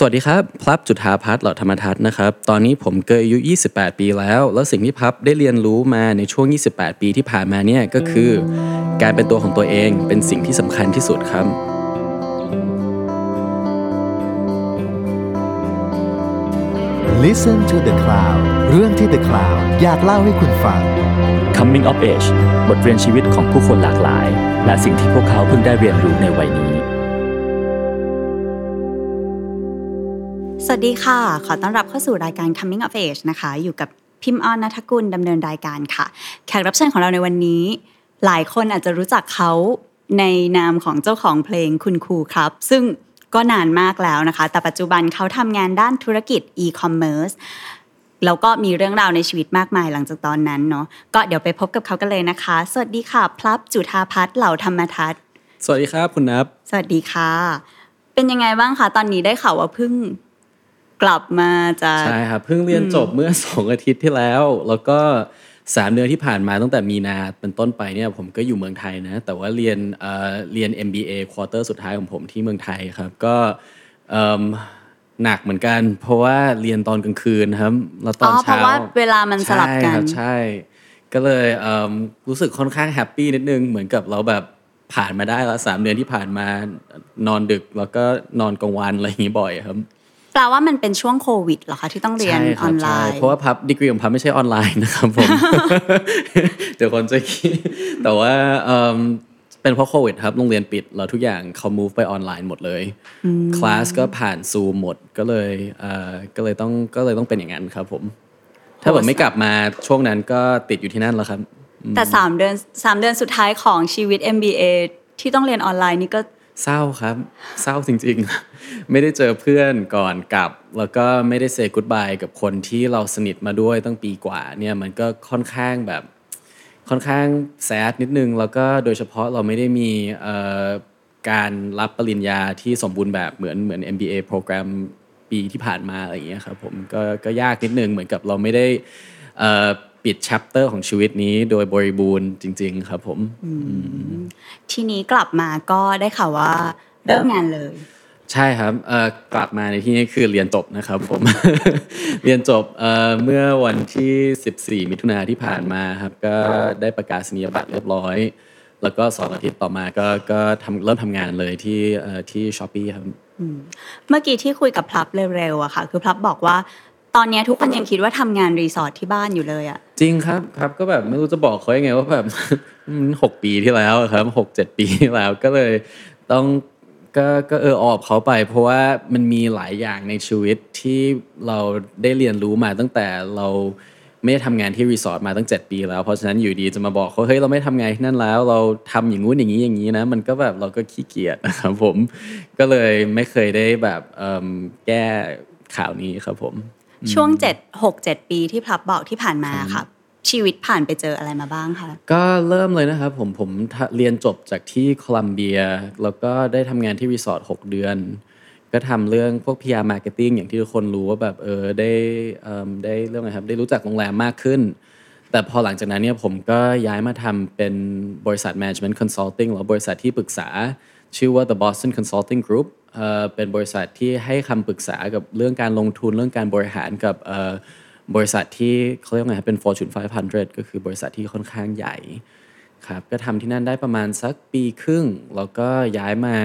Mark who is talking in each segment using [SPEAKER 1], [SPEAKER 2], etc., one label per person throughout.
[SPEAKER 1] สวัสดีครับ พลับจุธาพัฒน์เหล่าธรรมทัศน์นะครับ ตอนนี้ผมเกิดอายุ 28 ปีแล้ว แล้วสิ่งที่พับได้เรียนรู้มาในช่วง 28 ปีที่ผ่านมาเนี่ยก็คือ การเป็นตัวของตัวเองเป็นสิ่งที่สำคัญที่สุดครับ
[SPEAKER 2] Listen to the Cloud เรื่องที่ The Cloud อยากเล่าให้คุณฟัง
[SPEAKER 3] Coming of Age บทเรียนชีวิตของผู้คนหลากหลาย และสิ่งที่พวกเขาเพิ่งได้เรียนรู้ในวัยนี้
[SPEAKER 4] สวัสดีค่ะ ขอต้อนรับเข้าสู่รายการ Coming of Age นะคะ อยู่กับพิมพ์ออนนัทกุลดำเนินรายการค่ะ แขกรับเชิญของเราในวันนี้ หลายคนอาจจะรู้จักเขาในนามของเจ้าของเพลงคุณครูครับ ซึ่งก็นานมากแล้วนะคะ แต่ปัจจุบันเขาทำงานด้านธุรกิจ e-commerce แล้วก็มีเรื่องราวในชีวิตมากมายหลังจากตอนนั้นเนาะ ก็เดี๋ยวไปพบกับเขากันเลยนะคะ สวัสดีค่ะ พลับจุธาพัฒน์เหล่าธรรมทัศน์
[SPEAKER 1] สวัสดีครับคุณนับ
[SPEAKER 4] สวัสดีค่ะ เป็นยังไงบ้างคะตอนนี้ได้ข่าวว่าเพิ่ง กลับมาจาก
[SPEAKER 1] ใช่ครับเพิ่งเรียนจบเมื่อ2อาทิตย์ที่แล้ว แล้วก็สามเดือนที่ผ่านมาตั้งแต่มีนาเป็นต้นไปเนี่ยผมก็อยู่เมืองไทยนะ แต่ว่าเรียนเอ่อเรียน MBA ควอเตอร์สุดท้ายของผมที่เมืองไทยครับ ก็เอิ่มหนักเหมือนกัน เพราะว่าเรียนตอนกลางคืนครับแล้วตอน
[SPEAKER 4] อ๋อเพ
[SPEAKER 1] เช้า
[SPEAKER 4] ราะว่าเวลามันสลับกัน
[SPEAKER 1] ใช่ครับใช่ ก็เลยเอิ่มรู้สึกค่อนข้างแฮปปี้นิดนึงเหมือนกับเราแบบผ่านมาได้แล้วสามเดือนที่ผ่านมานอนดึกแล้วก็นอนกลางวันอะไรอย่างนี้บ่อยครับ
[SPEAKER 4] แป ลว่ามันเป็นช่วงโควิดเหรอคะที่ต้องเรียน
[SPEAKER 1] ใช่
[SPEAKER 4] อ
[SPEAKER 1] ครั
[SPEAKER 4] อบนไล
[SPEAKER 1] ใช่
[SPEAKER 4] น์
[SPEAKER 1] เพราะว่าพับดีกรีของพับไม่ใช่ออนไลน์นะครับผม เดี๋ยวคนจะคิด แต่ว่าเอิ่มเป็นเพราะโควิดครับ โรงเรียนปิดแล้วทุกอย่างเขา move ไปออนไลน์หมดเลย คลาสก็ผ่านซูมหมดก็เลยเอ่อก็เลยต้องก็เลยต้องเป็นอย่างนั้นครับผม ถ้าแบบไม่กลับมาช่วงนั้นก็ติดอยู่ที่นั่นแล้วครับ
[SPEAKER 4] แต่สามเดือนสามเดือนสุดท้ายของชีวิต MBA ที่ต้องเรียนออนไลน์นี่ก็
[SPEAKER 1] เศร้าครับ เศร้าจริงๆ ไม่ได้เจอเพื่อนก่อนกลับ แล้วก็ไม่ได้เซ y g กู d บายกับคนที่เราสนิทมาด้วยตั้งปีกว่าเนี่ยมันก็ค่อนข้างแบบค่อนข้างแซดนิดนึง แล้วก็โดยเฉพาะเราไม่ได้มีการรับปริญญาที่สมบูรณ์แบบเหมือนเหมือน MBA โปรแกรมปีที่ผ่านมาอะไรอย่างเงี้ยครับผมก็ก็ยากนิดนึงเหมือนกับเราไม่ได้อ่อ ปิด chapter ของชีวิตนี้โดยบริบูรณ์จริง ๆ ครับผม
[SPEAKER 4] ทีนี้กลับมาก็ได้ข่าวว่าเริ่มงานเลย
[SPEAKER 1] ใช่ครับเอ่อกลับมาในที่นี้คือเรียนจบนะครับผม เรียนจบเอ่อเมื่อวันที่ 14 มิถุนาที่ผ่านมาครับ ก็ได้ประกาศนียบัตรเรียบร้อย แล้วก็สองอาทิตย์ต่อมาก็ก็ทำเริ่มทำงานเลยที่เอ่อที่ Shopee ครับ
[SPEAKER 4] เมื่อกี้ที่คุยกับพลับเร็วๆอะค่ะ คือพลับบอกว่า ตอนนี้ทุกคนยังคิดว่าทำงานรีสอร์ทที่บ้านอยู่เลยอะ
[SPEAKER 1] จริงครับครับก็แบบไม่รู้จะบอกเขายังไงว่าแบบหกปีที่แล้วครับหกเจ็ดปีที่แล้วก็เลยต้องก็ก็เออออกเขาไป เพราะว่ามันมีหลายอย่างในชีวิตที่เราได้เรียนรู้มาตั้งแต่เราไม่ได้ทำงานที่รีสอร์ทมาตั้ง 7 ปีแล้วเพราะฉะนั้นอยู่ดีจะมาบอกเขาเฮ้ยเราไม่ทำงานที่นั่นแล้ว เราทำอย่างงู้นอย่างนี้อย่างนี้นะ มันก็แบบเราก็ขี้เกียจนะครับผม ก็เลยไม่เคยได้แบบแก้ข่าวนี้ครับผม
[SPEAKER 4] ช่วงเจ็ดหกเจ็ดปีที่พลับบอกที่ผ่านมาค่ะ ชีวิตผ่านไปเจออะไรมาบ้างคะ
[SPEAKER 1] ก็เริ่มเลยนะครับผมผมทะเรียนจบจากที่โคลัมเบีย แล้วก็ได้ทำงานที่รีสอร์ท6เดือน ก็ทำเรื่องพวก PR Marketing อย่างที่ทุกคนรู้ว่าแบบเออได้เอิ่มได้เรื่องอะไรครับได้รู้จักโรงแรมมากขึ้นแต่พอหลังจากนั้นเนี่ยผมก็ย้ายมาทำเป็นบริษัท Management Consulting หรือบริษัทที่ปรึกษา ชื่อว่า The Boston Consulting Group เป็นบริษัทที่ให้คำปรึกษากับเรื่องการลงทุนเรื่องการบริหารกับบริษัทที่เขาเรียกไงครับเป็น Fortune 500 ก็คือบริษัทที่ค่อนข้างใหญ่ครับก็ทำที่นั่นได้ประมาณสักปีครึ่ง แล้วก็ย้ายมา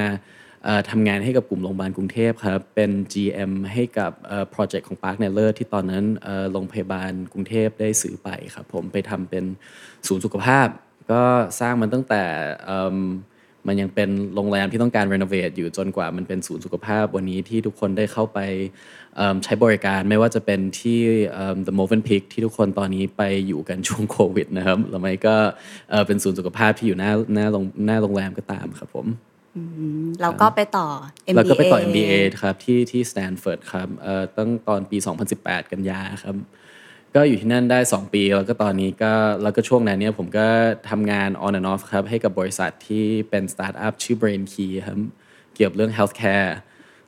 [SPEAKER 1] ทำงานให้กับกลุ่มโรงพยาบาลกรุงเทพครับ เป็น GM ให้กับโปรเจกต์ของ Park n e l l e r ที่ตอนนั้นโรงพยาบาลกรุงเทพได้ซื้อไปครับผมไปทำเป็นศูนย์สุขภาพ ก็สร้างมันตั้งแต่ มมันยังเป็นโรงแรมที่ต้องการรีโนเวทอยู่จนกว่ามันเป็นศูนย์สุขภาพวันนี้ที่ทุกคนได้เข้าไปเอิ่มใช้บริการไม่ว่าจะเป็นที่เอิ่ม The Moven Peak ที่ทุกคนตอนนี้ไปอยู่กันช่วงโควิดนะครับหรือไม่ก็เอ่อเป็นศูนย์สุขภาพที่อยู่หน้าหน้าโรงหน้าโรงแรมก็ตามครับผม
[SPEAKER 4] แล้วก็ไปต่อ MBA
[SPEAKER 1] แล้วก็ไปต่อ MBA ครับที่ที่ Stanford ครับเอ่อตั้งตอนปี 2018 กันยาครับ ก็อยู่ที่นั่นได้ 2 ปี แล้วก็ตอนนี้ก็แล้วก็ช่วงนั้นเนี่ยผมก็ทำงาน on and off ครับให้กับบริษัทที่เป็นสตาร์ทอัพชื่อ Brain Key ครับเกี่ยวกับเรื่อง healthcare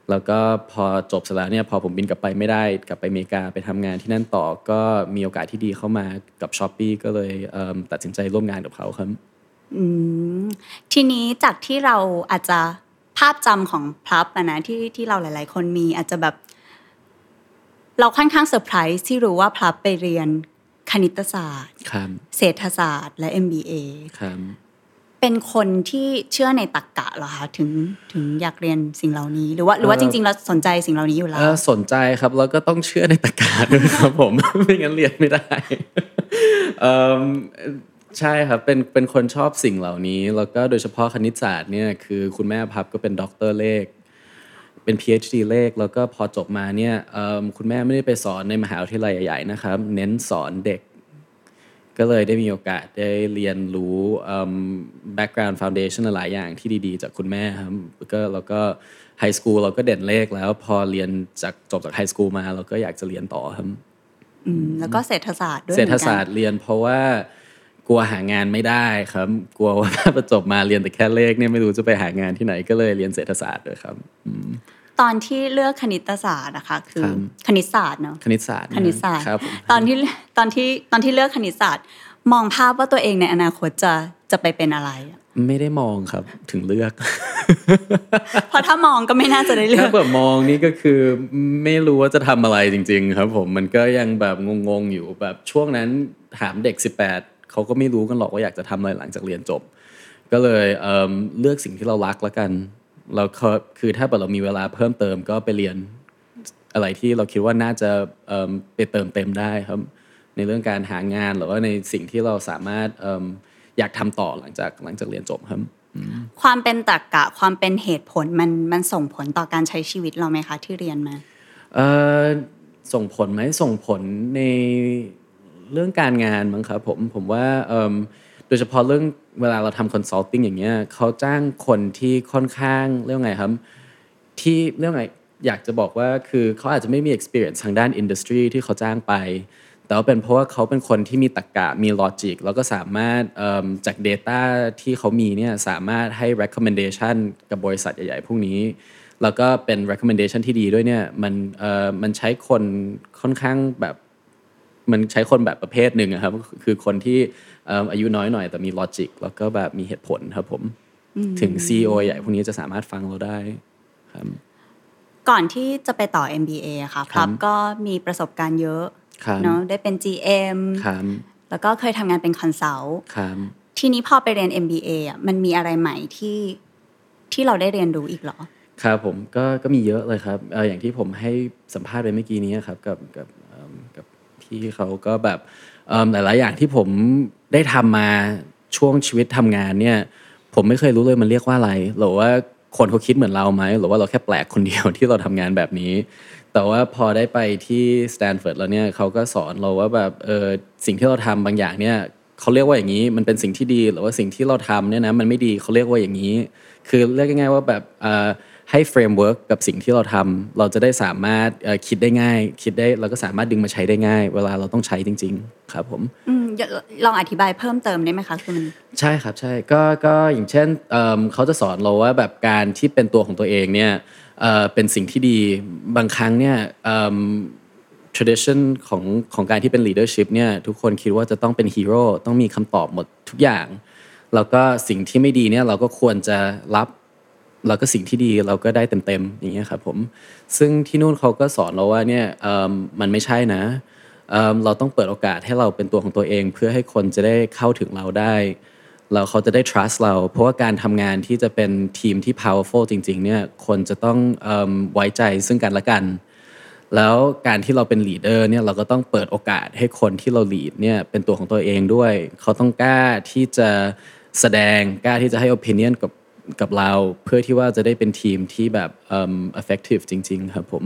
[SPEAKER 1] แล้วก็พอจบเสร็จแล้วเนี่ยพอผมบินกลับไปไม่ได้กลับไปอเมริกาไปทำงานที่นั่นต่อก็มีโอกาสที่ดีเข้ามากับ Shopee ก็เลยเตัดสินใจร่วมงานกับเขาครับ
[SPEAKER 4] ทีนี้จากที่เราอาจจะภาพจำของพลับนะที่ที่เราหลาย ๆ คนมีอาจจะแบบ เราค่อนข้างเซอร์ไพรส์ที่รู้ว่าพลับไปเรียนคณิตศาสตร์
[SPEAKER 1] ครับ
[SPEAKER 4] เศรษฐศาสตร์ และ MBA
[SPEAKER 1] ครับ
[SPEAKER 4] เป็นคนที่เชื่อในตรรกะเหรอคะถึงถึงอยากเรียนสิ่งเหล่านี้ หรือว่าหรือว่าจริงๆเราสนใจสิ่งเหล่านี้อยู่แล้
[SPEAKER 1] เอ่
[SPEAKER 4] ว
[SPEAKER 1] อสนใจครับแล้วก็ต้องเชื่อในตรรกะด้วยครับผมไม่งั้นเรียนไม่ได้เอิ่มใช่ครับเป็นเป็นคนชอบสิ่งเหล่านี้ แล้วก็โดยเฉพาะคณิตศาสตร์เนี่ยคือคุณแม่พลับก็เป็นด็อกเตอร์เลข เป็น PhD เลข แล้วก็พอจบมาเนี่ยเอิ่มคุณแม่ไม่ได้ไปสอนในมหาวิทยาลัยใหญ่ๆนะครับ เน้นสอนเด็ก ก็เลยได้มีโอกาสได้เรียนรู้เอิ่ม background foundation หลายอย่างที่ดีๆ จากคุณแม่ครับก็แล้วก็ไฮสคูลเราก็เด่นเลขแล้วพอเรียนจากจบจากไฮสคูลมาเราก็อยากจะเรียนต่อครับ
[SPEAKER 4] อืมแล้วก็เศรษฐศาสตร์ด้วย
[SPEAKER 1] เศรษฐ
[SPEAKER 4] หมือนกัน
[SPEAKER 1] ศาสตร์เรียนเพราะว่ากลัวหางานไม่ได้ครับ กลัวว่าถ้าจบมาเรียนแต่แค่เลขเนี่ยไม่รู้จะไปหางานที่ไหนก็เลยเรียนเศรษฐศาสตร์ด้วยครับ
[SPEAKER 4] ตอนที่เลือกคณิตศาสตร์นะคะ คือ
[SPEAKER 1] ครับ
[SPEAKER 4] คณิตศาสตร์เนาะ
[SPEAKER 1] คณิตศาสตร์
[SPEAKER 4] คณิตศาสตร์
[SPEAKER 1] ครับผม
[SPEAKER 4] ตอนที่ตอนที่ตอนที่เลือกคณิตศาสตร์ มองภาพว่าตัวเองในอนาคตจะจะไปเป็นอะไรอะ
[SPEAKER 1] ไม่ได้มองครับถึงเลือก
[SPEAKER 4] เพราะถ้ามองก็ไม่น่าจะได้เลื
[SPEAKER 1] ถ้า
[SPEAKER 4] อก
[SPEAKER 1] เปิดมองนี่ก็คือไม่รู้ว่าจะทำอะไรจริง ๆ ครับ ผมมันก็ยังแบบงงๆอยู่แบบช่วงนั้นถามเด็ก 18เขาก็ไม่รู้กันหรอกว่าอยากจะทำอะไรหลังจากเรียนจบ ก็เลยเอิ่มเลือกสิ่งที่เรารักแล้วกัน แล้วก็คือถ้าเกิดเรามีเวลาเพิ่มเติมก็ไปเรียนอะไรที่เราคิดว่าน่าจะเอิ่มไปเติมเต็มได้ครับ ในเรื่องการหางานหรือว่าในสิ่งที่เราสามารถเอิ่มอยากทำต่อหลังจากหลังจากเรียนจบครับ
[SPEAKER 4] ความเป็นตรรกะความเป็นเหตุผลมันมันส่งผลต่อการใช้ชีวิตเราไหมคะที่เรียนมา
[SPEAKER 1] เอ่อส่งผลไหมส่งผลในเรื่องการงานมั้งครับผมผมว่าเอิ่มโดยเฉพาะเรื่อง เวลาเราทำ consulting อย่างเงี้ยเขาจ้างคนที่ค่อนข้างเรื่องไงครับ ที่เรื่องไงอยากจะบอกว่าคือเขาอาจจะไม่มี experience ทางด้าน industry ที่เขาจ้างไป แต่ว่าเป็นเพราะว่าเขาเป็นคนที่มีตรรกะมี logic แล้วก็สามารถจาก data ที่เขามีเนี่ยสามารถให้ recommendation กับบริษัทใหญ่ๆพวกนี้ แล้วก็เป็น recommendation ที่ดีด้วยเนี่ยมันเอ่อมันใช้คนค่อนข้างแบบมันใช้คนแบบประเภทหนึ่งครับคือคนที่ เอิ่มอายุน้อยหน่อยแต่มี logic แล้วก็แบบมีเหตุผลครับผม ถึง CEO ใหญ่พวกนี้จะสามารถฟังเราได้ครับ
[SPEAKER 4] ก่อนที่จะไปต่อ MBA อะค่ะ
[SPEAKER 1] ครั
[SPEAKER 4] รับก็มีประสบการณ์เยอะ
[SPEAKER 1] ครับ
[SPEAKER 4] เนาะได้เป็น GM
[SPEAKER 1] ครับ
[SPEAKER 4] แล้วก็เคยทำงานเป็น consult
[SPEAKER 1] ครับ
[SPEAKER 4] ทีนี้พอไปเรียน MBA อะมันมีอะไรใหม่ที่ที่เราได้เรียนรู้อีกเหรอ
[SPEAKER 1] ครับผมก็ก็มีเยอะเลยครับเอ่ออย่างที่ผมให้สัมภาษณ์ไปเมื่อกี้นี้ครับกับกับเอิ่มกับพี่เขาก็แบบเอิ่ม หลายๆอย่างที่ผมได้ทำมาช่วงชีวิตทำงานเนี่ยผมไม่เคยรู้เลยมันเรียกว่าอะไรหรือว่าคนเขาคิดเหมือนเราไหมหรือว่าเราแค่แปลกคนเดียวที่เราทำงานแบบนี้ แต่ว่าพอได้ไปที่สแตนฟอร์ดแล้วเนี่ยเขาก็สอนเราว่าแบบเออสิ่งที่เราทำบางอย่างเนี่ยเขาเรียกว่าอย่างนี้มันเป็นสิ่งที่ดีหรือว่าสิ่งที่เราทำเนี่ยนะมันไม่ดีเขาเรียกว่าอย่างนี้ คือเรียกง่ายๆว่าแบบเอ่อ ให้ framework กับสิ่งที่เราทำเราจะได้สามารถเอ่อคิดได้ง่าย คิดได้เราก็สามารถดึงมาใช้ได้ง่าย เวลาเราต้องใช้จริง ๆ ครับผม
[SPEAKER 4] อืมอย่าลองอธิบายเพิ่มเติมได้ไหมคะคือมัน
[SPEAKER 1] ใช่ครับใช่ก็ก็อย่างเช่นเอิ่มเขาจะสอนเราว่าแบบการที่เป็นตัวของตัวเองเนี่ยเอ่อเป็นสิ่งที่ดีบางครั้งเนี่ยเอิ่ม tradition ของของการที่เป็น leadership เนี่ยทุกคนคิดว่าจะต้องเป็นฮีโร่ต้องมีคำตอบหมดทุกอย่าง แล้วก็สิ่งที่ไม่ดีเนี่ยเราก็ควรจะรับ แล้วก็สิ่งที่ดีเราก็ได้เต็มๆอย่างเงี้ยครับผมซึ่งที่นู่นเขาก็สอนเราว่าเนี่ยมันไม่ใช่นะเเราต้องเปิดโอกาสให้เราเป็นตัวของตัวเอง เพื่อให้คนจะได้เข้าถึงเราได้แล้วเขาจะได้ trust เรา เพราะว่าการทำงานที่จะเป็นทีมที่ powerful จริง ๆ เนี่ยคนจะต้องอไว้ใจซึ่งกันและกัน แล้วการที่เราเป็น leader เนี่ยเราก็ต้องเปิดโอกาสให้คนที่เรา lead เนี่ยเป็นตัวของตัวเองด้วย เขาต้องกล้าที่จะแสดงกล้าที่จะให้ opinion กับ กับเราเพื่อที่ว่าจะได้เป็นทีมที่แบบเอิ่ม effective จริง ๆ ครับผม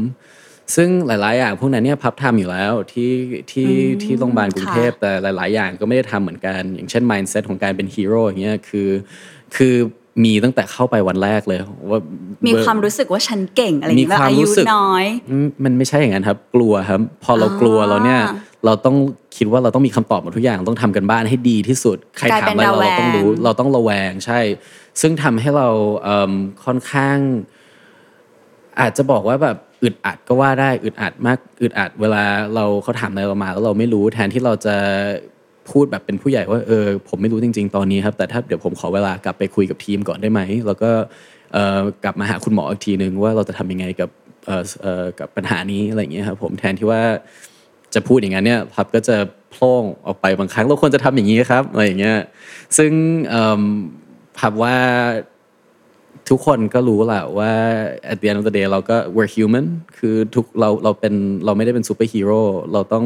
[SPEAKER 1] ซึ่งหลาย ๆ อย่างพวกนั้นเนี่ยพับทำอยู่แล้วที่ที่ที่โรงพยาบาลกรุงเทพแต่หลาย ๆ อย่างก็ไม่ได้ทำเหมือนกัน อย่างเช่น mindset ของการเป็นฮีโร่อย่างเงี้ยคือคือมีตั้งแต่เข้าไปวันแรกเลยว่า
[SPEAKER 4] มี
[SPEAKER 1] มี
[SPEAKER 4] ความรู้สึกว่าฉันเก่งอะไรอย่างเงี้ย
[SPEAKER 1] มี
[SPEAKER 4] แบบ
[SPEAKER 1] ความ
[SPEAKER 4] อายุ
[SPEAKER 1] รู้สึก
[SPEAKER 4] น้อย
[SPEAKER 1] อืมมันไม่ใช่อย่างนั้นครับ กลัวครับ พอเรากลัว
[SPEAKER 4] อ่า
[SPEAKER 1] เราเนี่ย เราต้องคิดว่าเราต้องมีคำตอบหมดทุกอย่างต้องทำกันบ้านให้ดีที่สุด ใคร
[SPEAKER 4] กลาย
[SPEAKER 1] ถาม
[SPEAKER 4] เป็น
[SPEAKER 1] อะไรเรา
[SPEAKER 4] ระแวง
[SPEAKER 1] เราต้องรู้ เราต้องระแวงใช่ ซึ่งทำให้เราเอิ่มค่อนข้าง อาจจะบอกว่าแบบอึดอัดก็ว่าได้อึดอัดมากอึดอัด เวลาเราเขาถามอะไรเรามาแล้วเราไม่รู้แทนที่เราจะพูดแบบเป็นผู้ใหญ่ว่าเออผมไม่รู้จริง ๆ ตอนนี้ครับ แต่ถ้าเดี๋ยวผมขอเวลากลับไปคุยกับทีมก่อนได้ไหมแล้วก็เอ่อกลับมาหาคุณหมออีกทีนึงว่าเราจะทำยังไงกับเอ่อเอ่อกับปัญหานี้อะไรอย่างเงี้ยครับผมแทนที่ว่า จะพูดอย่างนั้นเนี่ยพับก็จะโพล่งออกไปบางครั้งเราควรจะทำอย่างนี้ครับอะไรอย่างเงี้ยซึ่งพับว่าทุกคนก็รู้แหละว่า at the end of the day เราก็ we're human คือทุกเราเราเป็นเราไม่ได้เป็นซูเปอร์ฮีโร่เราต้อง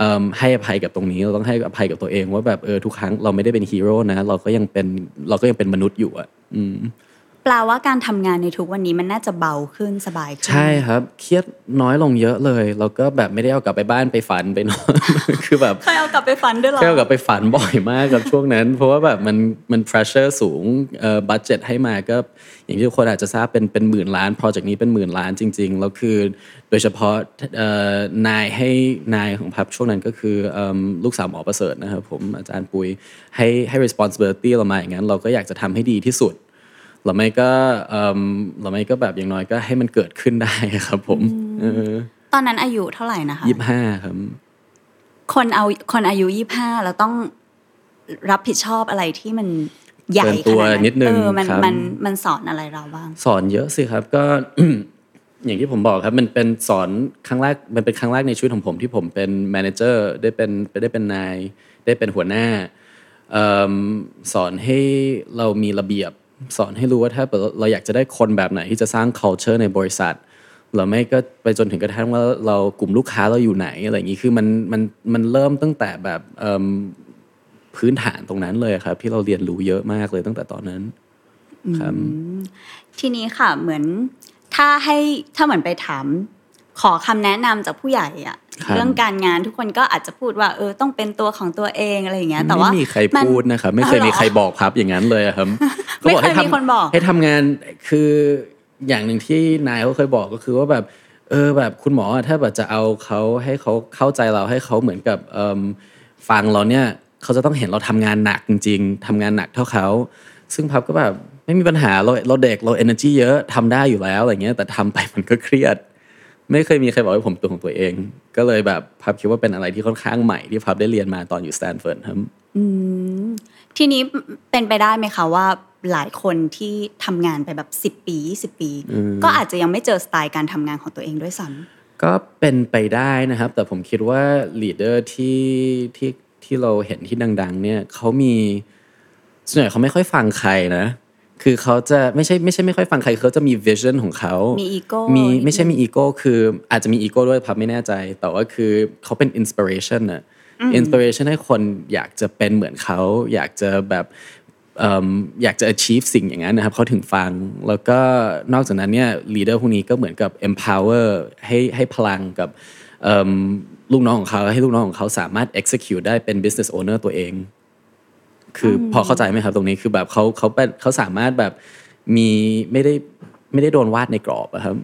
[SPEAKER 1] อให้อภัยกับตรงนี้เราต้องให้อภัยกับตัวเองว่าแบบเออทุกครั้งเราไม่ได้เป็นฮีโร่นะ เราก็ยังเป็นเราก็ยังเป็นมนุษย์อยู่อะอืม
[SPEAKER 4] แปลว่าการทำงานในทุกวันนี้มันน่าจะเบาขึ้นสบายขึ้น
[SPEAKER 1] ใช่ครับ เครียดน้อยลงเยอะเลย แล้วก็แบบไม่ได้เอากลับไปบ้านไปฝันไปนอน คือแบบ
[SPEAKER 4] เคยเอากลับไปฝันด้วยเหรอ
[SPEAKER 1] แค่เอากลับไปฝันบ่อยมากกับช่วงนั้น เพราะว่าแบบมันมัน pressure สูงเอ่อ budget ให้มาก็ อย่างที่ทุกคนอาจจะทราบเป็นเป็นหมื่นล้าน project นี้เป็นหมื่นล้านจริง ๆ แล้วคือ โดยเฉพาะเอ่อนายให้นายของพับช่วงนั้นก็คือเอิ่มลูกสาวหมอประเสริฐนะครับผมอาจารย์ปุยให้ให้ responsibility เรามาอย่างนั้น เราก็อยากจะทำให้ดีที่สุด เราไม่ก็เอิ่มเราไม่ก็แบบอย่างน้อยก็ให้มันเกิดขึ้นได้ครับผม
[SPEAKER 4] ตอนนั้นอายุเท่าไหร่นะคะ
[SPEAKER 1] ยี่สิบห้าครับ
[SPEAKER 4] คนเอาคนอายุยี่ห้าแล้วต้องรับผิดชอบอะไรที่มันใหญ่
[SPEAKER 1] เกินตัว
[SPEAKER 4] ขนาด
[SPEAKER 1] นิดนึง
[SPEAKER 4] เออมัน
[SPEAKER 1] ครับ
[SPEAKER 4] มันมันสอนอะไรเราบ้าง
[SPEAKER 1] สอนเยอะสิครับ ก็อย่างที่ผมบอกครับ มันเป็นสอนครั้งแรกมันเป็นครั้งแรกในชีวิตของผมที่ผมเป็น manager ได้เป็นได้เป็นนาย ได้เป็นหัวหน้าเอิ่มสอนให้เรามีระเบียบ สอนให้รู้ว่าถ้าเราอยากจะได้คนแบบไหนที่จะสร้าง culture ในบริษัทเราไม่ก็ไปจนถึงกระทั่งว่าเรากลุ่มลูกค้าเราอยู่ไหนอะไรอย่างนี้คือมันมันมันเริ่มตั้งแต่แบบพื้นฐานตรงนั้นเลยครับ ที่เราเรียนรู้เยอะมากเลยตั้งแต่ตอนนั้นครับ
[SPEAKER 4] ทีนี้ค่ะเหมือนถ้าให้ถ้าเหมือนไปถาม ขอคำแนะนำจากผู้ใหญ่อะ
[SPEAKER 1] ครับ
[SPEAKER 4] เรื่องการงานทุกคนก็อาจจะพูดว่า เออต้องเป็นตัวของตัวเองอะไรอย่างเงี้ยแต่ว่า
[SPEAKER 1] ไม่มีใคร
[SPEAKER 4] มัน
[SPEAKER 1] พูดนะครับไม่เคย
[SPEAKER 4] อ๋อเหรอ
[SPEAKER 1] มีใครบอกพับอย่างนั้นเลยอะครับ
[SPEAKER 4] ไม่เคย
[SPEAKER 1] ให้ทำ
[SPEAKER 4] มีคนบอก
[SPEAKER 1] ให้ทำงานคืออย่างหนึ่งที่นายเขาเคยบอกก็คือว่าแบบเออแบบคุณหมออะถ้าแบบจะเอาเขาให้เขาเข้าใจเราให้เขาเหมือนกับเอิ่มฟังเราเนี่ยเขาจะต้องเห็นเราทำงานหนักจริง ๆทำงานหนักเท่าเขาซึ่งพับก็แบบไม่มีปัญหาเราเราเด็กเรา energy เยอะทำได้อยู่แล้วอะไรเงี้ยแต่ทำไปมันก็เครียด ไม่เคยมีใครบอกให้ผมตัวของตัวเอง ก็เลยแบบพับคิดว่าเป็นอะไรที่ค่อนข้างใหม่ที่พับได้เรียนมาตอนอยู่สแตนฟอร์ดครับ
[SPEAKER 4] ทีนี้เป็นไปได้ไหมคะว่าหลายคนที่ทำงานไปแบบ 10 ปี 20 ปี ก็อาจจะยังไม่เจอสไตล์การทำงานของตัวเองด้วยซ้ำ
[SPEAKER 1] ก็เป็นไปได้นะครับ แต่ผมคิดว่า leader ที่ที่ที่เราเห็นที่ดัง ๆ เนี่ยเขามีส่วนใหญ่เขาไม่ค่อยฟังใครนะ คือเขาจะไม่ใช่ไม่ใช่ไม่ค่อยฟังใครเขาจะมี vision ของเขา
[SPEAKER 4] มี ego
[SPEAKER 1] มี
[SPEAKER 4] นิดนึง
[SPEAKER 1] ไม่ใช่มีอีโก้คืออาจจะมีอีโก้ด้วยพลับไม่แน่ใจ แต่ว่าคือเขาเป็น inspiration อะ inspiration ให้คนอยากจะเป็นเหมือนเขา อยากจะแบบเอิ่มอยากจะ achieve สิ่งอย่างนั้นนะครับเขาถึงฟัง แล้วก็นอกจากนั้นเนี่ย leader พวกนี้ก็เหมือนกับ empower ให้ให้พลังกับเอิ่มลูกน้องของเขาให้ลูกน้องของเขาสามารถ execute ได้เป็น business owner ตัวเอง คือพอเข้าใจไหมครับตรงนี้คือแบบเขาเขาเป็นเขาสามารถแบบมีไม่ได้ไม่ได้โดนวาดในกรอบอะครับ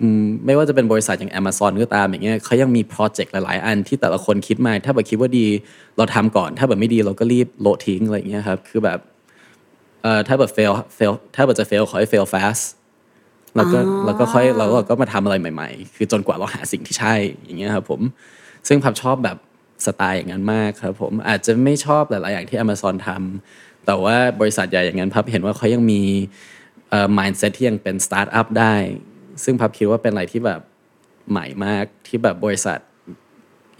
[SPEAKER 1] อืมไม่ว่าจะเป็นบริษัทอย่าง Amazon ก็ตามอย่างเงี้ยเขายังมีโปรเจกต์หลาย ๆ อันที่แต่ละคนคิดมา ถ้าแบบคิดว่าดีเราทำก่อน ถ้าแบบไม่ดีเราก็รีบโละทิ้งอะไรอย่างเงี้ยครับคือแบบเอ่อถ้าแบบ fail fail ถ้าแบบจะ fail ขอให้ fail fast แล้วก็แล้วก็ค่อยเราก็มาทำอะไรใหม่ ๆ คือจนกว่าเราหาสิ่งที่ใช่อย่างเงี้ยครับผม ซึ่งพับชอบแบบ สไตล์อย่างนั้นมากครับผมอาจจะไม่ชอบหลายๆอย่างที่ Amazon ทำแต่ว่าบริษัทใหญ่อย่างนั้นพับเห็นว่าเขายังมีเอ่อ mindset ที่ยังเป็นสตาร์ทอัพได้ ซึ่งพับคิดว่าเป็นอะไรที่แบบใหม่มากที่แบบบริษัท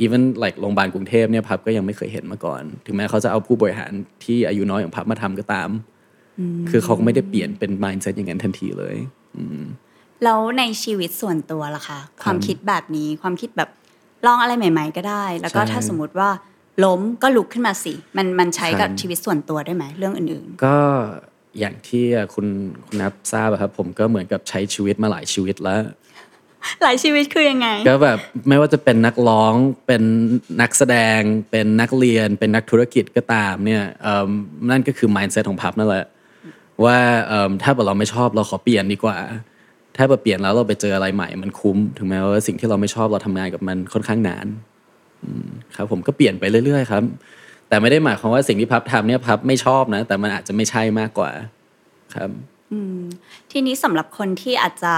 [SPEAKER 1] even like โรงพยาบาลกรุงเทพเนี่ยพับก็ยังไม่เคยเห็นมาก่อน ถึงแม้เขาจะเอาผู้บริหารที่อายุน้อยอย่างพับมาทำก็ตาม คือเขาก็ไม่ได้เปลี่ยนเป็น mindset อย่างนั้นทันทีเลย
[SPEAKER 4] แล้วในชีวิตส่วนตัวล่ะคะความคิดแบบนี้ความคิดแบบ ลองอะไรใหม่ ๆ ก็ได้ แล้วก็
[SPEAKER 1] ใช่
[SPEAKER 4] ถ้าสมมติว่าล้มก็ลุกขึ้นมาสิมันมันใช้กับ
[SPEAKER 1] ครับ
[SPEAKER 4] ชีวิตส่วนตัวได้ไหมเรื่องอื่น
[SPEAKER 1] ก็อย่างที่คุณคุณนับทราบอะครับ ผมก็เหมือนกับใช้ชีวิตมาหลายชีวิตแล้ว
[SPEAKER 4] ๆหลายชีวิตคือยังไง
[SPEAKER 1] ก็แบบไม่ว่าจะเป็นนักร้องเป็นนักแสดง เป็นนักเรียน เป็นนักธุรกิจก็ตามเนี่ยเอิ่มนั่นก็คือ mindset ของพับนั่นแหละว่าเอิ่มถ้าแบบเราไม่ชอบเราขอเปลี่ยนดีกว่า ถ้าแบบเปลี่ยนแล้วเราไปเจออะไรใหม่ มันคุ้มถึงแม้ว่าสิ่งที่เราไม่ชอบเราทำงานกับมันค่อนข้างนานอืมครับผมก็เปลี่ยนไปเรื่อย ๆ ครับ แต่ไม่ได้หมายความว่าสิ่งที่พับทำเนี่ยพับไม่ชอบนะ แต่มันอาจจะไม่ใช่มากกว่าครับ
[SPEAKER 4] ทีนี้สำหรับคนที่อาจจะ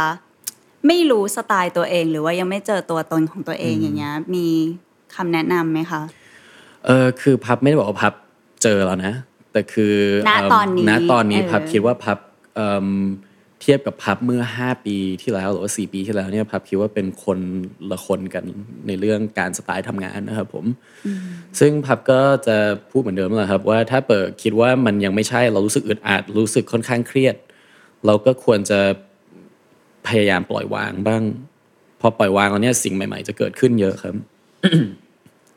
[SPEAKER 4] ไม่รู้สไตล์ตัวเอง หรือว่ายังไม่เจอตัวตนของตัวเองอย่างเงี้ยมีคำแนะนำไหมคะ
[SPEAKER 1] เออคือพับไม่ได้บอกว่าพับเจอแล้วนะ แต่คือ
[SPEAKER 4] ณ
[SPEAKER 1] เอิ่ม
[SPEAKER 4] ตอนนี้
[SPEAKER 1] ณตอนนี้
[SPEAKER 4] เออ
[SPEAKER 1] พับคิดว่าพับ เอิ่มเทียบกับพับเมื่อ 5 ปีที่แล้ว หรือว่า 4 ปีที่แล้วเนี่ยพับคิดว่าเป็นคนละคนกันในเรื่องการสไตล์ทำงานนะครับผม ซึ่งพับก็จะพูดเหมือนเดิมแหละครับ ว่าถ้าเปิดคิดว่ามันยังไม่ใช่เรารู้สึกอึดอัดรู้สึกค่อนข้างเครียด เราก็ควรจะพยายามปล่อยวางบ้าง พอปล่อยวางแล้วเนี่ยสิ่งใหม่ ๆ จะเกิดขึ้นเยอะครับ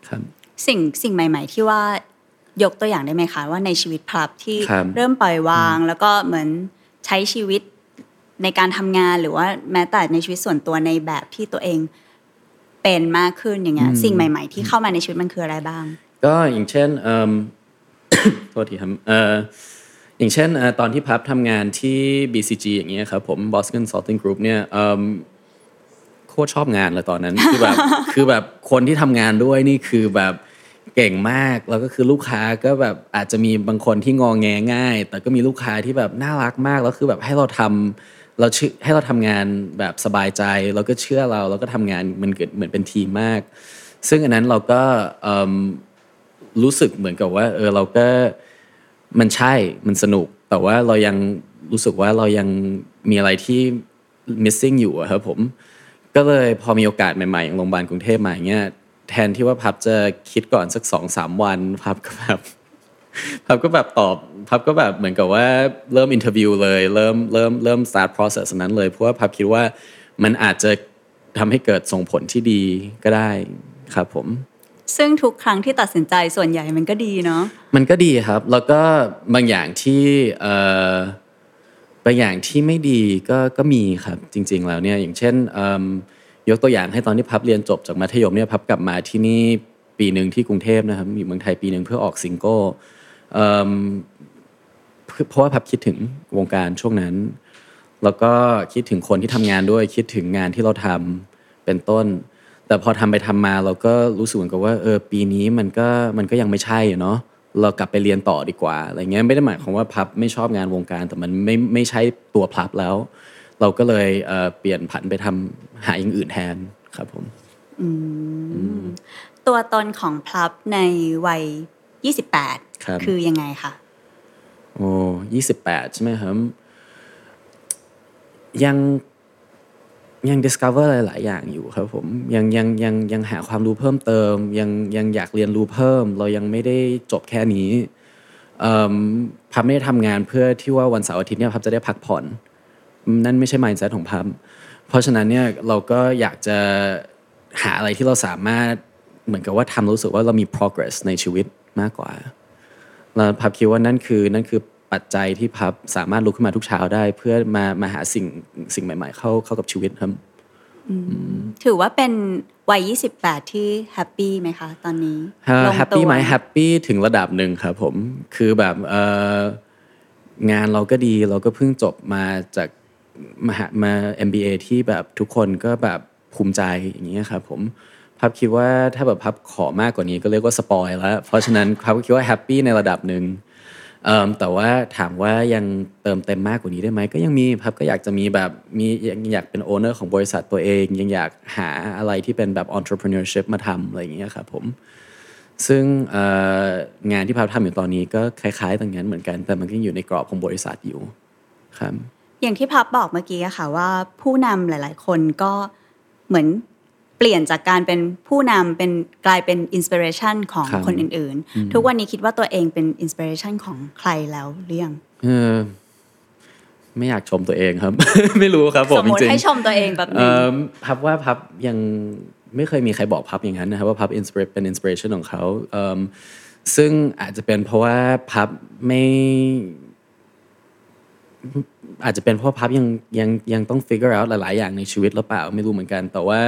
[SPEAKER 1] ครับ
[SPEAKER 4] สิ่งสิ่งใหม่ ๆ ที่ว่ายกตัวอย่างได้ไหมคะว่าในชีวิตพลับที่
[SPEAKER 1] ครับ
[SPEAKER 4] เริ่มปล่อยวาง แล้วก็เหมือนใช้ชีวิต ในการทำงานหรือว่าแม้แต่ในชีวิตส่วนตัวในแบบที่ตัวเองเป็นมากขึ้นอย่างเงี้ยสิ่งใหม่ ๆ ที่เข้ามาในชีวิตมันคืออะไรบ้าง
[SPEAKER 1] ก็อย่างเช่นเอิ่มโทษทีครับเอ่ออย่างเช่นเอ่อตอนที่พับทำงานที่ BCG อย่างเงี้ยครับผม Boston Consulting Group เนี่ยเอิ่มโคตรชอบงานเลยตอนนั้น คือแบบคือแบบคนที่ทำงานด้วยนี่คือแบบ เก่งมากแล้วก็คือลูกค้าก็แบบอาจจะมีบางคนที่งองแงง่าย แต่ก็มีลูกค้าที่แบบน่ารักมากแล้วคือแบบให้เราทำเราเชื่อให้เราทำงานแบบสบายใจแล้วก็เชื่อเราแล้วก็ทำงานมันเกิดเหมือนเป็นทีมมาก ซึ่งอันนั้นเราก็รู้สึกเหมือนกับว่า เออเราก็มันใช่มันสนุก แต่ว่าเรายังรู้สึกว่าเรายังมีอะไรที่ missing อยู่ครับผม ก็เลยพอมีโอกาสใหม่ๆอย่างโรงพยาบาลกรุงเทพมาอย่างเงี้ย แทนที่ว่าพับจะคิดก่อนสักสองสามวัน พับก็แบบพับก็แบบตอบพับก็แบบเหมือนกับว่าเริ่มอินเทอร์วิวเลยเริ่มเริ่มเริ่ม start process นั้นเลย เพราะว่าพับคิดว่ามันอาจจะทำให้เกิดส่งผลที่ดีก็ได้ครับผม
[SPEAKER 4] ซึ่งทุกครั้งที่ตัดสินใจส่วนใหญ่มันก็ดีเนาะ
[SPEAKER 1] มันก็ดีครับ แล้วก็บางอย่างที่เอ่อบางอย่างที่ไม่ดีก็ก็มีครับจริง ๆ แล้วเนี่ยอย่างเช่นเอิ่ม ยกตัวอย่างให้ตอนที่พับเรียนจบจากมัธยมเนี่ยพับกลับมาที่นี่ปีหนึ่งที่กรุงเทพนะครับมีเมืองไทยปีหนึ่งเพื่อออกซิงเกิลเพราะว่าพับคิดถึงวงการช่วงนั้น แล้วก็คิดถึงคนที่ทำงานด้วยคิดถึงงานที่เราทำเป็นต้น แต่พอทำไปทำมาเราก็รู้สึกเหมือนกับว่าเออปีนี้มันก็มันก็ยังไม่ใช่อะเนาะเรากลับไปเรียนต่อดีกว่าอะไรเงี้ยไม่ได้หมายความว่าพับไม่ชอบงานวงการแต่มันไม่ไม่ใช่ตัวพับแล้ว เราก็เลยเอ่อเปลี่ยนผันไปทำหาอย่างอื่นแทนครับผม
[SPEAKER 4] ตัวตนของพลับในวัย 28
[SPEAKER 1] ครับ
[SPEAKER 4] คือยังไงคะ
[SPEAKER 1] โอ้ยี่สิบแปดใช่ไหมครับ ยังยัง discover อะไรหลายอย่างอยู่ครับผมยังยังยังยังหาความรู้เพิ่มเติม ยังยังอยากเรียนรู้เพิ่ม เรายังไม่ได้จบแค่นี้เอิ่มพับไม่ได้ทำงานเพื่อที่ว่าวันเสาร์อาทิตย์เนี่ยพับจะได้พักผ่อน นั่นไม่ใช่ mindset ของพับ เพราะฉะนั้นเนี่ยเราก็อยากจะหาอะไรที่เราสามารถเหมือนกับว่าทำรู้สึกว่าเรามี progress ในชีวิตมากกว่าแล้วพับคิดว่านั่นคือนั่นคือปัจจัยที่พับสามารถลุกขึ้นมาทุกเช้าได้ เพื่อมามาหาสิ่งสิ่งใหม่ ๆ เข้าเข้ากับชีวิตครับ
[SPEAKER 4] ถือว่าเป็นวัย 28 ที่แฮปปี้ไหมคะ ตอนนี้ลง
[SPEAKER 1] แฮป
[SPEAKER 4] ตัว
[SPEAKER 1] ปี้ไหมแฮปปี้ถึงระดับหนึ่งครับผม คือแบบเอ่องานเราก็ดีเราก็เพิ่งจบมาจาก มหามา MBA ที่แบบทุกคนก็แบบภูมิใจอย่างนี้ยครับผมพับคิดว่าถ้าแบบพับขอมากกว่านี้ก็เรียกว่า spoil แล้ว เพราะฉะนั้นพับก็คิดว่า happy ในระดับหนึ่งแต่ว่าถามว่ายังเติมเต็มมากกว่านี้ได้ไหมก็ยังมีพับก็อยากจะมีแบบมียังอยากเป็น owner ของบริษัทตัวเอง ยังอยากหาอะไรที่เป็นแบบ entrepreneurship มาทำอะไรอย่างเงี้ยครับผมซึ่งงานที่พับทำอยู่ตอนนี้ก็คล้ายๆตรงนั้นเหมือนกัน แต่มันก็ยังอยู่ในกรอบของบริษัทอยู่ครับ
[SPEAKER 4] อย่างที่พับบอกเมื่อกี้อะค่ะว่าผู้นำหลาย ๆ คนก็เหมือนเปลี่ยนจากการเป็นผู้นำเป็นกลายเป็น inspiration ของ
[SPEAKER 1] ครับ
[SPEAKER 4] คนอื่น ๆ ทุกวันนี้คิดว่าตัวเองเป็น inspiration ของใครแล้วหรือยัง
[SPEAKER 1] เออไม่อยากชมตัวเองครับ ไม่รู้ครับผม
[SPEAKER 4] สมมติ
[SPEAKER 1] จริงๆ
[SPEAKER 4] ให้ชมตัวเองแบบหนึ
[SPEAKER 1] เอ่
[SPEAKER 4] ง
[SPEAKER 1] อพับว่าพับยังไม่เคยมีใครบอกพับอย่างนั้นนะครับว่าพับ inspire เป็น inspiration ของเขาเอิ่มซึ่งอาจจะเป็นเพราะว่าพับไม่ อาจจะเป็นเพราะพับยังยังยังต้อง figure out หลาย ๆ อย่างในชีวิตหรือเปล่าไม่รู้เหมือนกัน แต่ว่า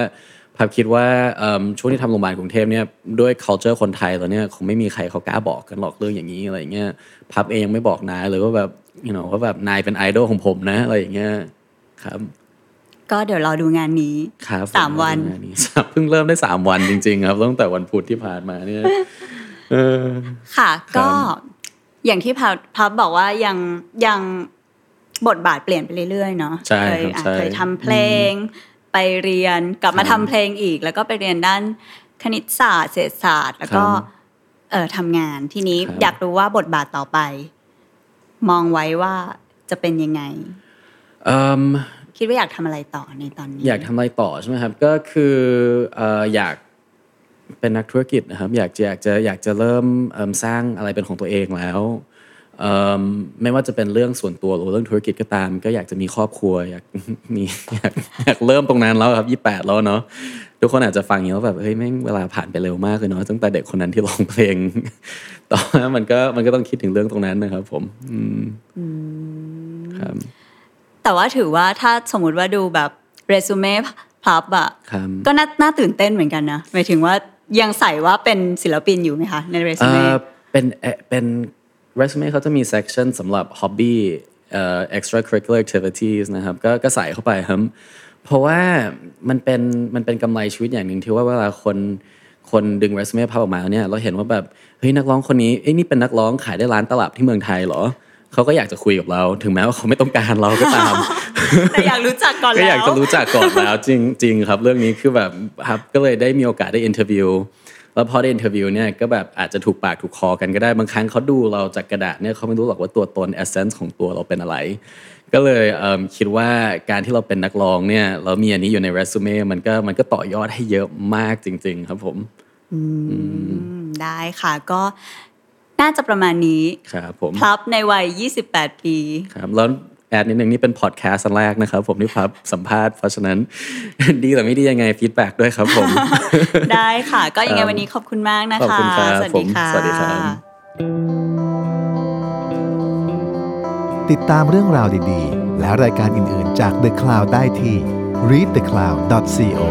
[SPEAKER 1] พับคิดว่าเอิ่มช่วงที่ทำโรงพยาบาลกรุงเทพเนี่ยด้วย culture คนไทยแล้วเนี่ยคงไม่มีใครเขากล้าบอกกันหรอกเรื่องอย่างนี้อะไรอย่างเงี้ยพับเองยังไม่บอกนายเลยว่าแบบ you know ว่าแบบนายเป็นไอดอลของผมนะอะไรอย่างเงี้ยครับ
[SPEAKER 4] ก็เดี๋ยวรอดูงานนี้
[SPEAKER 1] ครับ
[SPEAKER 4] สามวัน
[SPEAKER 1] ผนี้เพิ่งเริ่มได้สามวันจริง ๆ ครับตั้งแต่วันพุธที่ผ่านมาเนี่ยเออ
[SPEAKER 4] ค่ะ
[SPEAKER 1] ครับ
[SPEAKER 4] ก็อย่างที่พับพับบอกว่ายังยัง บทบาทเปลี่ยนไปเรื่อยๆเนาะ
[SPEAKER 1] ใช่
[SPEAKER 4] เคย
[SPEAKER 1] ครับ
[SPEAKER 4] อะ
[SPEAKER 1] ใช่
[SPEAKER 4] เคยทำเพลง ไปเรียนกลับมา
[SPEAKER 1] ครั
[SPEAKER 4] ทำ
[SPEAKER 1] บ
[SPEAKER 4] เพลงอีก แล้วก็ไปเรียนด้านคณิตศาสตร์เศรษฐศาสตร์ แล้วก็
[SPEAKER 1] ครับ
[SPEAKER 4] เออทำงานทีนี้
[SPEAKER 1] ครับ
[SPEAKER 4] อยากรู้ว่าบทบาทต่อไป มองไว้ว่าจะเป็นยังไง
[SPEAKER 1] เอิ่ม
[SPEAKER 4] คิดว่าอยากทำอะไรต่อในตอนนี้
[SPEAKER 1] อยากทำอะไรต่อใช่ไหมครับก็คือเอ่ออยากเป็นนักธุรกิจนะครับ อยากจะอยากจะอยากจะเริ่มเอิ่มสร้างอะไรเป็นของตัวเองแล้วเอิ่ม ไม่ว่าจะเป็นเรื่องส่วนตัวหรือเรื่องธุรกิจก็ตาม ก็อยากจะมีครอบครัวอยากมีอยากอยากเริ่มตรงนั้นแล้วครับยี่แปดแล้วเนาะทุกคนอาจจะฟังอย่างนี้แล้วแบบเฮ้ยแม่งเวลาผ่านไปเร็วมากเลยเนาะตั้งแต่เด็กคนนั้นที่ร้องเพลงต่อมามันก็มันก็ต้องคิดถึงเรื่องตรงนั้นนะครับ ผม อืมครับ
[SPEAKER 4] แต่ว่าถือว่าถ้าสมมุติว่าดูแบบเรซูเม่พับอะ
[SPEAKER 1] ครับ
[SPEAKER 4] ก็น่าน่าตื่นเต้นเหมือนกันนะหมายถึงว่ายังใส่ว่าเป็นศิลปินอยู่ไหมคะในเรซู
[SPEAKER 1] เอ่
[SPEAKER 4] เม่
[SPEAKER 1] อเป็นเอ่อเป็น resume เขาจะมี section สำหรับ hobby เอ่อ extracurricular activities นะครับก็ก็ใส่เข้าไปครับ เพราะว่ามันเป็นมันเป็นกำไรชีวิตอย่างหนึ่งที่ว่าเวลาคนคนดึง resume พับออกมาเนี่ยเราเห็นว่าแบบเฮ้ยนักร้องคนนี้เอ้ยนี่เป็นนักร้องขายได้ล้านตลับที่เมืองไทยเหรอเขาก็อยากจะคุยกับเรา ถึงแม้ว่าเขาไม่ต้องการเราก็ตาม
[SPEAKER 4] แต่อยากรู้จักก่อนแล้ว
[SPEAKER 1] ก็อยากจะรู้จักก่อนแล้วจริงจริงครับ เรื่องนี้คือแบบครับก็เลยได้มีโอกาสได้ interview แล้วพอได้ interview เนี่ยก็แบบอาจจะถูกปากถูกคอกันก็ได้บางครั้งเขาดูเราจากกระดาษเนี่ยเขาไม่รู้หรอกว่าตัวตน essence ของตัวเราเป็นอะไร ก็เลยเอิ่มคิดว่าการที่เราเป็นนักร้องเนี่ยเรามีอันนี้อยู่ในเรซูเม่มันก็มันก็ต่อยอดให้เยอะมากจริง ๆ ครับผม
[SPEAKER 4] อืมได้ค่ะก็น่าจะประมาณนี้
[SPEAKER 1] ครับผม
[SPEAKER 4] พลับในวัย 28 ปี
[SPEAKER 1] ครับแล้ว แอดนิดนึงนี่เป็นพอดแคสต์อันแรกนะครับ ผมที่พับสัมภาษณ์เพราะฉะนั้น ดีหรือไม่ดียังไงฟีดแบ็กด้วยครับผม
[SPEAKER 4] ได้ค่ะ ก็ยังไง
[SPEAKER 1] ครับ
[SPEAKER 4] วันนี้ขอบคุณมากนะคะ
[SPEAKER 1] ขอบคุณครับ
[SPEAKER 4] สวัสดีค่ะ
[SPEAKER 1] ผมสวัสดีครับ
[SPEAKER 2] ติดตามเรื่องราวดีๆ และรายการอื่นๆจาก The Cloud ได้ที่ readthecloud.co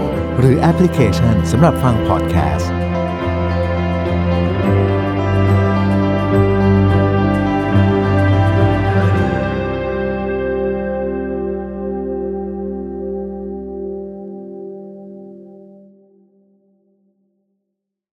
[SPEAKER 2] หรือแอปพลิเคชันสำหรับฟังพอดแคสต์